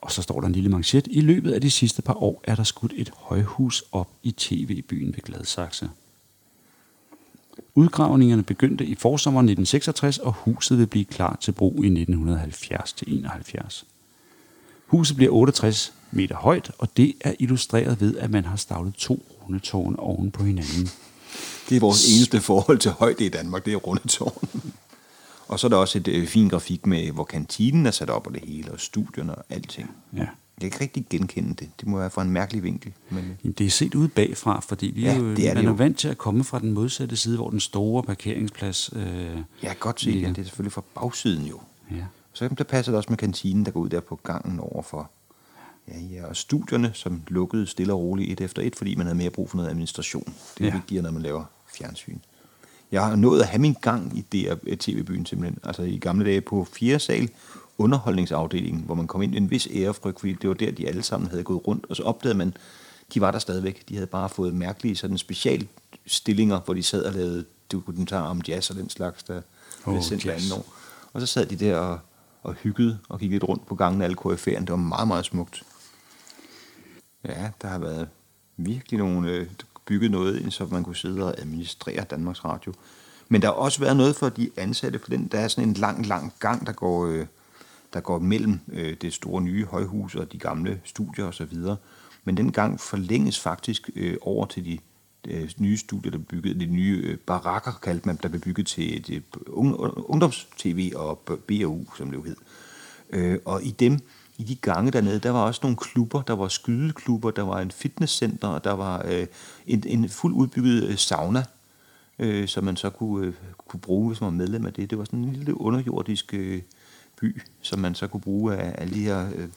Og så står der en lille manchet. I løbet af de sidste par år er der skudt et højhus op i tv-byen ved Gladsaxe. Udgravningerne begyndte i forsommeren 1966, og huset vil blive klar til brug i 1970-71. Huset bliver 68 meter højt, og det er illustreret ved, at man har stavlet to rundetårne oven på hinanden. Det er vores eneste forhold til højde i Danmark, det er rundetårne. Og så er der også et øh, fin grafik med, hvor kantinen er sat op og det hele, og studierne og alting. Ja. Jeg kan ikke rigtig genkende det. Det må være fra en mærkelig vinkel. Men... Jamen, det er set ude bagfra, fordi vi ja, er jo, det er man det jo. er vant til at komme fra den modsatte side, hvor den store parkeringsplads... Øh, ja, godt se. Ja, det er selvfølgelig fra bagsiden jo. Ja. Så der passer det også med kantinen, der går ud der på gangen overfor. Ja, ja, og studierne, som lukkede stille og roligt et efter et, fordi man havde mere brug for noget administration. Det er ja. vigtigere, når man laver fjernsyn. Jeg har nået at have min gang i DR øh, TV-byen simpelthen. Altså i gamle dage på fire sal, underholdningsafdelingen, hvor man kom ind med en vis ærefrygt, fordi det var der, de alle sammen havde gået rundt, og så opdagede man, de var der stadigvæk. De havde bare fået mærkelige sådan specialstillinger, hvor de sad og lavede dokumentarer om jazz og den slags, der oh, blev sendt hver anden år. Og så sad de der og, og hyggede og gik lidt rundt på gangen af alle KF'erne. Det var meget, meget smukt. Ja, der har været virkelig nogle, øh, bygget noget, så man kunne sidde og administrere Danmarks Radio. Men der har også været noget for de ansatte, for den, der er sådan en lang, lang gang, der går, øh, der går mellem øh, det store nye højhus og de gamle studier osv. Men den gang forlænges faktisk øh, over til de øh, nye studier, der blev bygget, de nye øh, barakker, kaldte man, der blev bygget til det ungdoms-tv og BAU, som det jo hed. Øh, og i dem, i de gange dernede, der var også nogle klubber, der var skydeklubber, der var en fitnesscenter, og der var øh, en, en fuld udbygget øh, sauna, øh, som man så kunne, øh, kunne bruge, hvis man var medlem af det. Det var sådan en lille underjordisk øh, by, som man så kunne bruge af alle de her øh,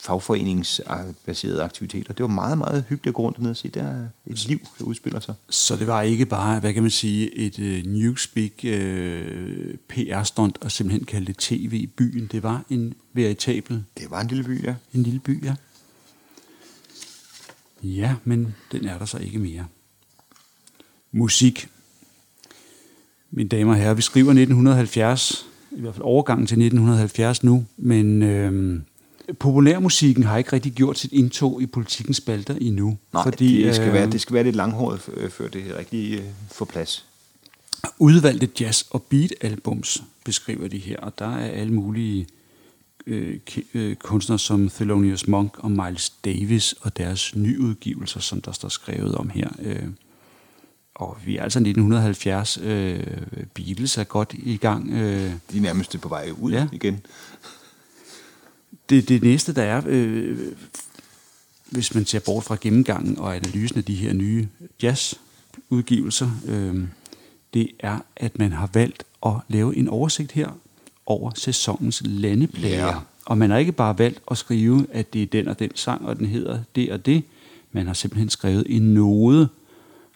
fagforeningsbaserede aktiviteter. Det var meget, meget hyggeligt at gå rundt og se. Der er et liv, der udspiller sig. Så det var ikke bare, hvad kan man sige, et uh, Newspeak uh, PR-stunt og simpelthen kalde det tv-byen. Det var en veritabel... Det var en lille by, ja. En lille by, ja. Ja, men den er der så ikke mere. Musik. Mine damer og herrer, vi skriver 1970, i hvert fald overgangen til 1970 nu, men... Øh, populærmusikken har ikke rigtig gjort sit indtog i politikens spalter endnu. Nej, fordi, det, skal øh, være, det skal være lidt langhåret, før det rigtig øh, får plads. Udvalgte jazz- og beat-albums beskriver de her, og der er alle mulige øh, øh, kunstnere som Thelonious Monk og Miles Davis og deres nyudgivelser, som der står skrevet om her. Øh, og vi er altså 1970. Øh, Beatles er godt i gang. Øh, de er nærmest på vej ud ja. igen det, det næste, der er, øh, hvis man ser bort fra gennemgangen og analysen af de her nye jazzudgivelser, øh, det er, at man har valgt at lave en oversigt her over sæsonens landeplager. Ja. Og man har ikke bare valgt at skrive, at det er den og den sang, og den hedder det og det. Man har simpelthen skrevet en node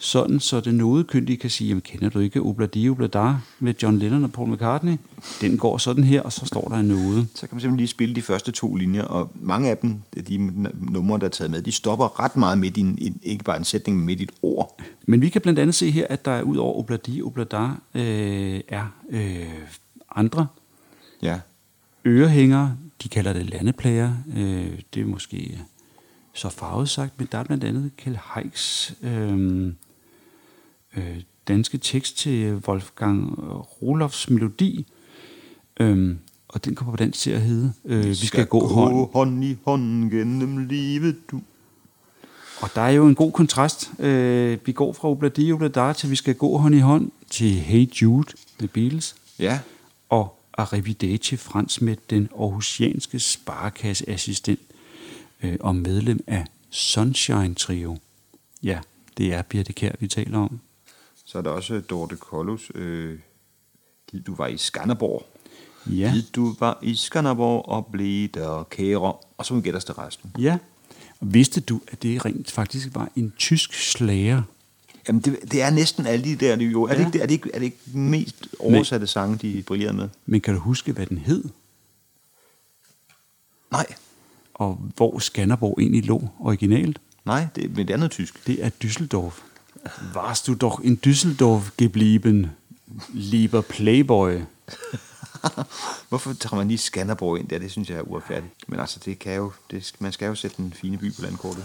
sådan så det nådekyndige kan sige, jamen kender du ikke Obladi Oblada med John Lennon og Paul McCartney? Den går sådan her, og så står der en node. Så kan man simpelthen lige spille de første to linjer, og mange af dem, de numre, der er taget med, de stopper ret meget midt i en, ikke bare en sætning, men midt i et ord. Men vi kan blandt andet se her, at der ud over Obladi Oblada øh, er øh, andre. Ja. ørehænger. De kalder det landeplager. Øh, det er måske så farvet sagt, men der er blandt andet Kjell Heiks øh, øh, danske tekst til Wolfgang Rolofs melodi. Øh, og den kommer på dansk til at hedde øh, Vi skal gå hånd. hånd i hånd gennem livet, du. Og der er jo en god kontrast. Øh, vi går fra Obladi Obladar til Vi skal gå hånd i hånd til Hey Jude, The Beatles. Ja, og Arrivederci Frans med den aarhusianske sparekasseassistent øh, og medlem af Sunshine Trio. Ja, det er Birte Kær, vi taler om. Så er der også Dorte Kollus. Øh, du var i Skanderborg. Ja, du var i Skanderborg og blev der kære. Og så må vi gætte os til resten. ja. Og vidste du, at det rent faktisk var en tysk slager? Jamen, det, det er næsten alle de der, det er jo. Er, det Ja. ikke, er, det ikke, er det ikke mest oversatte sange, de brillerede med? Men kan du huske, hvad den hed? Nej, Og hvor Skanderborg egentlig lå originalt? nej, det, men det er noget tysk. Det er Düsseldorf. Warst du doch in Düsseldorf geblieben, lieber Playboy? Hvorfor tager man lige Skanderborg ind der? Det synes jeg er uretfærdigt. Men altså, det kan jo, det, man skal jo sætte en fine by på landkortet.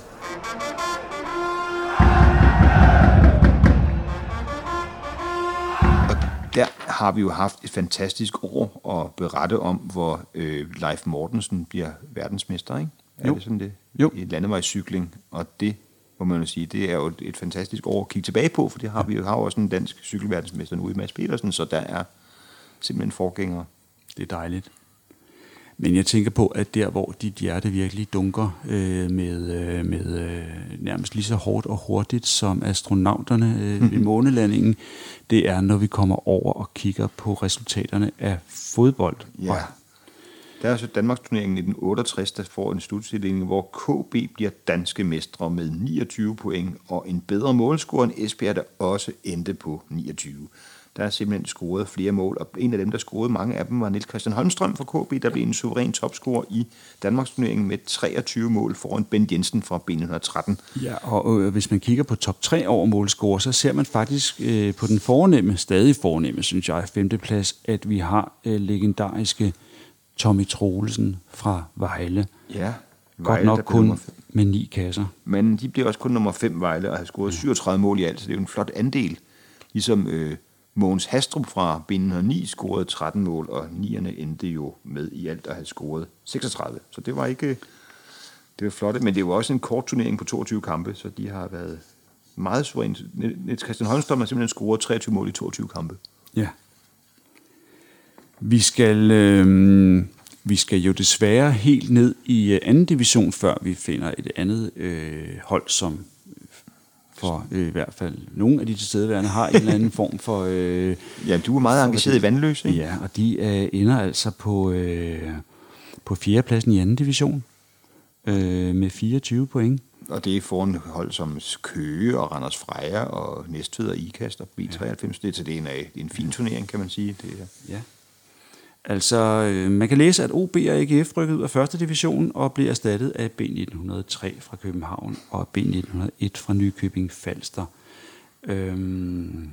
Og der har vi jo haft et fantastisk år at berette om, hvor øh, Leif Mortensen bliver verdensmester, ikke? Er Jo. det sådan det? Jo. I landevejscykling. Og det må man jo sige, det er jo et, fantastisk år at kigge tilbage på, for det har vi jo har jo også en dansk cykelverdensmester nu i Mads Petersen, så der er simpelthen forgængere. Det er dejligt. Men jeg tænker på, at der, hvor dit hjerte virkelig dunker øh, med, øh, med øh, nærmest lige så hårdt og hurtigt som astronauterne øh, ved månelandingen, det er, når vi kommer over og kigger på resultaterne af fodbold. Ja. Og der er så Danmarks turneringen i 1968, der får en slutstilling, hvor KB bliver danske mestre med 29 point, og en bedre målscore end Esbjerg, der også endte på 29. Der er simpelthen scoret flere mål, og en af dem, der scorede mange af dem, var Nils Christian Holmstrøm fra KB, der blev en suveræn topscorer i Danmarks turneringen med 23 mål foran Ben Jensen fra B113. Ja, og øh, hvis man kigger på top 3 over målscorer, så ser man faktisk øh, på den fornemme, stadig fornemme, synes jeg, femteplads, at vi har øh, legendariske Tommy Troelsen fra Vejle. Ja, Godt der nok kun med ni kasser. Men de blev også kun nummer 5 Vejle og har scoret 37 mål i alt, så det er jo en flot andel. Ligesom øh, Mogens Hastrup fra B909 scorede 13 mål, og nierne endte jo med i alt at have scoret 36. Så det var ikke det var flot, men det var også en kort turnering på 22 kampe, så de har været meget suverænt. Niels Christian Holmstrøm har simpelthen scoret 23 mål i 22 kampe. Ja. Vi skal, øh, vi skal jo desværre helt ned i øh, anden division, før vi finder et andet øh, hold, som for øh, i hvert fald nogle af de tilstedeværende har en eller anden form for... Øh, Ja, du er meget engageret i vandløs, ikke? ja, og de øh, ender altså på, øh, på fjerdepladsen i anden division øh, med 24 point. Og det er foran hold som Køge og Randers Freja og Næstved og Ikast og B93. Det, så det er en, en fin turnering, kan man sige. Det er, Ja. Altså, øh, man kan læse, at OB og AGF rykkede ud af første division og blev erstattet af B1903 fra København og B1901 fra Nykøbing Falster. Øhm,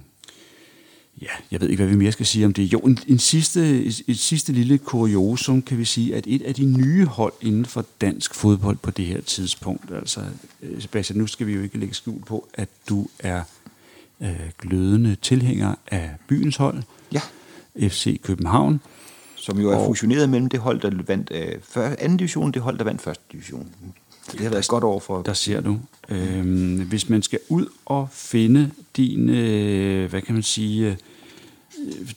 ja, jeg ved ikke, hvad vi mere skal sige om det. Jo, en, en sidste, et, et sidste lille kuriosum kan vi sige, at et af de nye hold inden for dansk fodbold på det her tidspunkt, altså øh, Sebastian, nu skal vi jo ikke lægge skjul på, at du er øh, glødende tilhænger af byens hold, ja. FC København. Som jo er Og- fusioneret mellem det hold, der vandt øh, før, anden division, og det hold, der vandt første division. Det har været et godt år for... Der ser du. Øhm, hvis man skal ud og finde din, øh, hvad kan man sige, øh,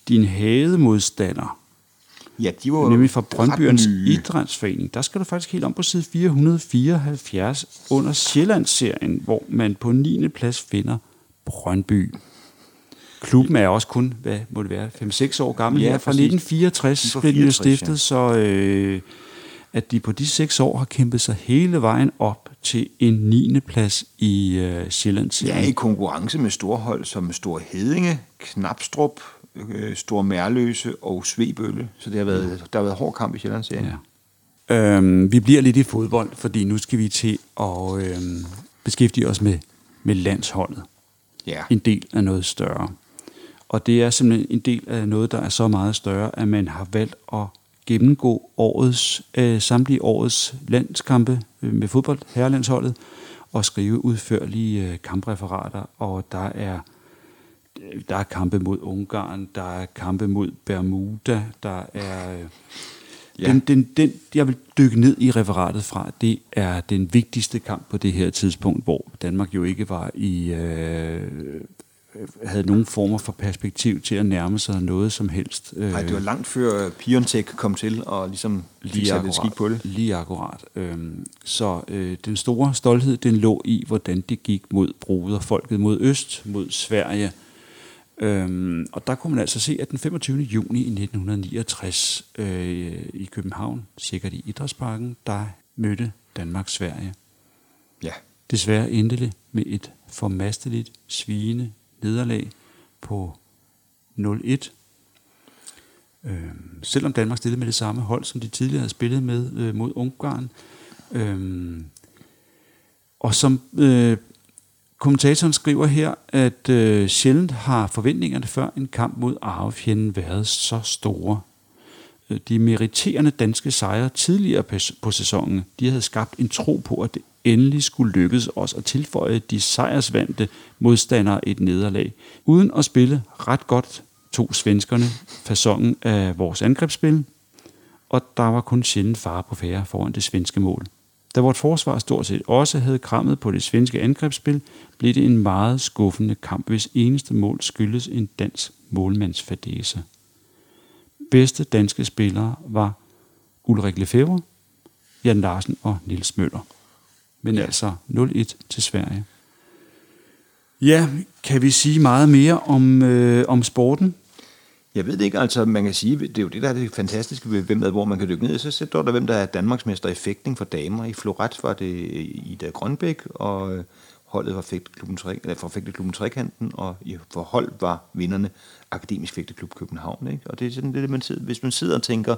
din hademodstander, Ja, de var nemlig fra Brøndbyernes. Idrætsforening, der skal du faktisk helt om på side 474 under Sjællandsserien, hvor man på 9. plads finder Brøndby. Klubben er også kun, hvad må det være, 5-6 år gammel Ja, ja. Fra præcis. 1964 De er fra blev den jo 64, stiftet, så øh, at de på de 6 år har kæmpet sig hele vejen op til en 9. plads i øh, Sjællandsserien. Ja, i konkurrence med store hold som Stor Hedinge, Knapstrup, øh, Stor Mærløse og Svebølle. Så det har været, der har været hård kamp i Sjællandsserien. Ja. Øhm, vi bliver lidt i fodbold, fordi nu skal vi til at øhm, beskæftige os med, med landsholdet. ja. En del af noget større. Og det er simpelthen en del af noget, der er så meget større, at man har valgt at gennemgå årets, øh, samtlige årets landskampe øh, med fodbold, herrelandsholdet, og skrive udførlige øh, kampreferater, og der er der er kampe mod Ungarn, der er kampe mod Bermuda, der er... Øh, ja. den, den, den, jeg vil dykke ned i referatet fra, det er den vigtigste kamp på det her tidspunkt, hvor Danmark jo ikke var i... Øh, havde nogen former for perspektiv til at nærme sig noget som helst. Nej, det var langt før Piontek kom til og ligesom lige akkurat, skik på det. Lige akkurat. Øhm, så øh, den store stolthed, den lå i, hvordan det gik mod broderfolket, mod øst, mod Sverige, Øhm, og der kunne man altså se, at den 25. juni i 1969 øh, i København, sikkert i Idrætsparken, der mødte Danmark Sverige. Ja. Desværre endte det med et formasteligt, svigende nederlag på 0-1. Øh, selvom Danmark stillede med det samme hold, som de tidligere havde spillet med øh, mod Ungarn. Øh, og som øh, Kommentatoren skriver her, at øh, sjældent har forventningerne før en kamp mod arvefjenden været så store. Øh, de meriterende danske sejre tidligere på sæsonen, de havde skabt en tro på, at det endelig skulle lykkes os at tilføje de sejrsvandte modstandere et nederlag. Uden at spille ret godt tog svenskerne fasongen af vores angrebsspil, og der var kun sjældent fare på færre foran det svenske mål. Da vort forsvar stort set også havde krammet på det svenske angrebsspil, blev det en meget skuffende kamp, hvis eneste mål skyldes en dansk målmandsfadese. Bedste danske spillere var Ulrik Lefebvre, Jan Larsen og Nils Møller. Men altså 0-1 til Sverige. Ja, kan vi sige meget mere om, øh, om sporten? Jeg ved det ikke, altså man kan sige, det er jo det, der er det fantastiske ved, hvem der, hvor man kan dykke ned. Så står der, hvem der er Danmarksmester i fægtning for damer. I Floret var det Ida Grønbæk, og holdet var fægteklubben, eller for fægteklubben Trekanten, og i forhold var vinderne Akademisk Fægteklub København. Ikke? Og det er sådan det, man sidder, hvis man sidder og tænker,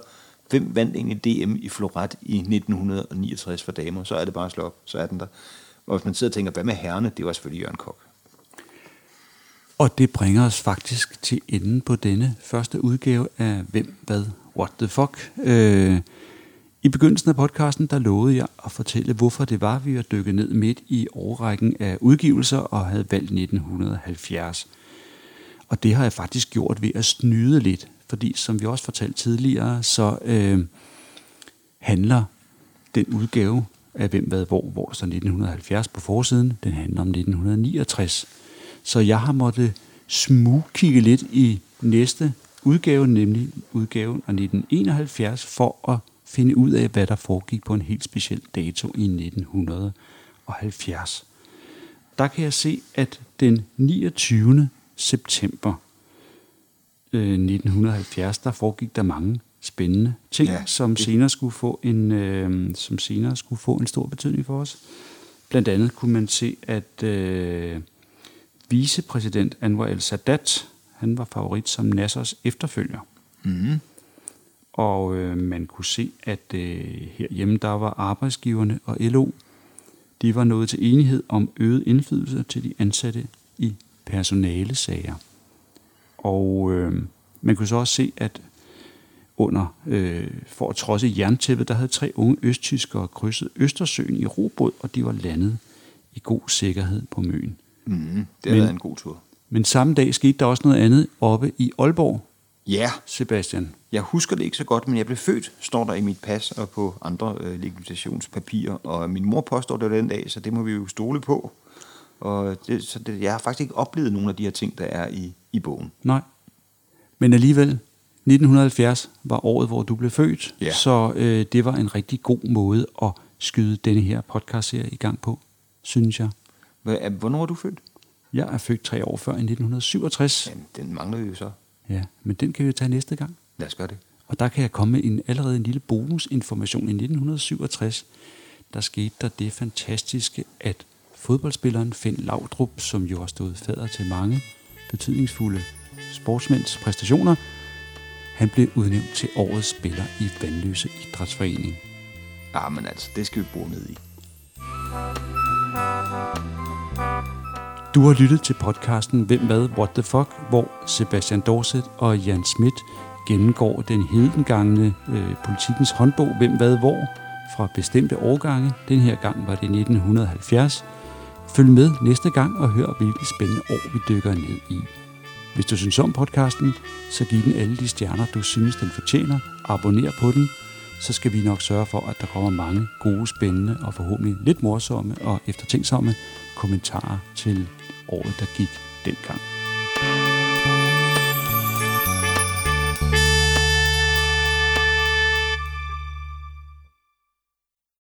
hvem vandt egentlig DM i Floret i 1969 for damer, så er det bare at slå op, så er den der. Og hvis man sidder og tænker, hvad med herrene, det var selvfølgelig Jørgen Kok. Og det bringer os faktisk til enden på denne første udgave af Hvem, Hvad, What the Fuck. Øh, I begyndelsen af podcasten, der lovede jeg at fortælle, hvorfor det var, vi var dykket ned midt i årrækken af udgivelser og havde valgt 1970. Og det har jeg faktisk gjort ved at snyde lidt, fordi som vi også fortalte tidligere, så øh, handler den udgave af Hvem, Hvad, Hvor, hvor der står 1970 på forsiden, den handler om 1969. Så jeg har måttet smugkigge lidt i næste udgave, nemlig udgaven af 1971, for at finde ud af, hvad der foregik på en helt speciel dato i 1970. Der kan jeg se, at den 29 september 1970, øh, der foregik der mange spændende ting, ja, som senere skulle få en øh, som senere skulle få en stor betydning for os. Blandt andet kunne man se, at øh, vicepræsident Anwar el-Sadat, han var favorit som Nassers efterfølger. Mm. Og øh, man kunne se, at øh, herhjemme der var arbejdsgiverne og LO, de var nået til enighed om øget indflydelse til de ansatte i personalesager. Og øh, man kunne så også se, at under, øh, for at trodse jerntæppet, der havde tre unge østtyskere krydset Østersøen i robåd, og de var landet i god sikkerhed på Møn. Mm, det har været en god tur. Men samme dag skete der også noget andet oppe i Aalborg. Ja. Sebastian. Jeg husker det ikke så godt, men jeg blev født, står der i mit pas og på andre øh, legitimationspapirer. Og min mor påstår det den dag, så det må vi jo stole på. Og det, så det, jeg har faktisk ikke oplevet nogle af de her ting, der er i, i bogen. Nej. Men alligevel, 1970 var året, hvor du blev født. Ja. Så øh, det var en rigtig god måde at skyde denne her podcast-serie i gang på, synes jeg. Hvornår er du født? Jeg er født tre år før, i 1967. Jamen, den mangler vi jo så. Ja, men den kan vi tage næste gang. Lad os gøre det. Og der kan jeg komme med en, allerede en lille bonusinformation. I 1967, der skete der det fantastiske, at fodboldspilleren Finn Laudrup, som jo har stået fader til mange betydningsfulde sportsmænds præstationer, han blev udnævnt til årets spiller i Vandløse Idrætsforening. Ja, men altså, det skal vi bruge ned i. Du har lyttet til podcasten Hvem hvad, what the fuck, hvor Sebastian Dorset og Jan Schmidt gennemgår den hedengangne øh, politikens håndbog Hvem, hvad, hvor fra bestemte årgange. Den her gang var det 1970. Følg med næste gang og hør, hvilket spændende år vi dykker ned i. Hvis du synes om podcasten, så giv den alle de stjerner, du synes, den fortjener. Abonner på den, så skal vi nok sørge for, at der kommer mange gode, spændende og forhåbentlig lidt morsomme og eftertænksomme kommentarer til året, der gik dengang.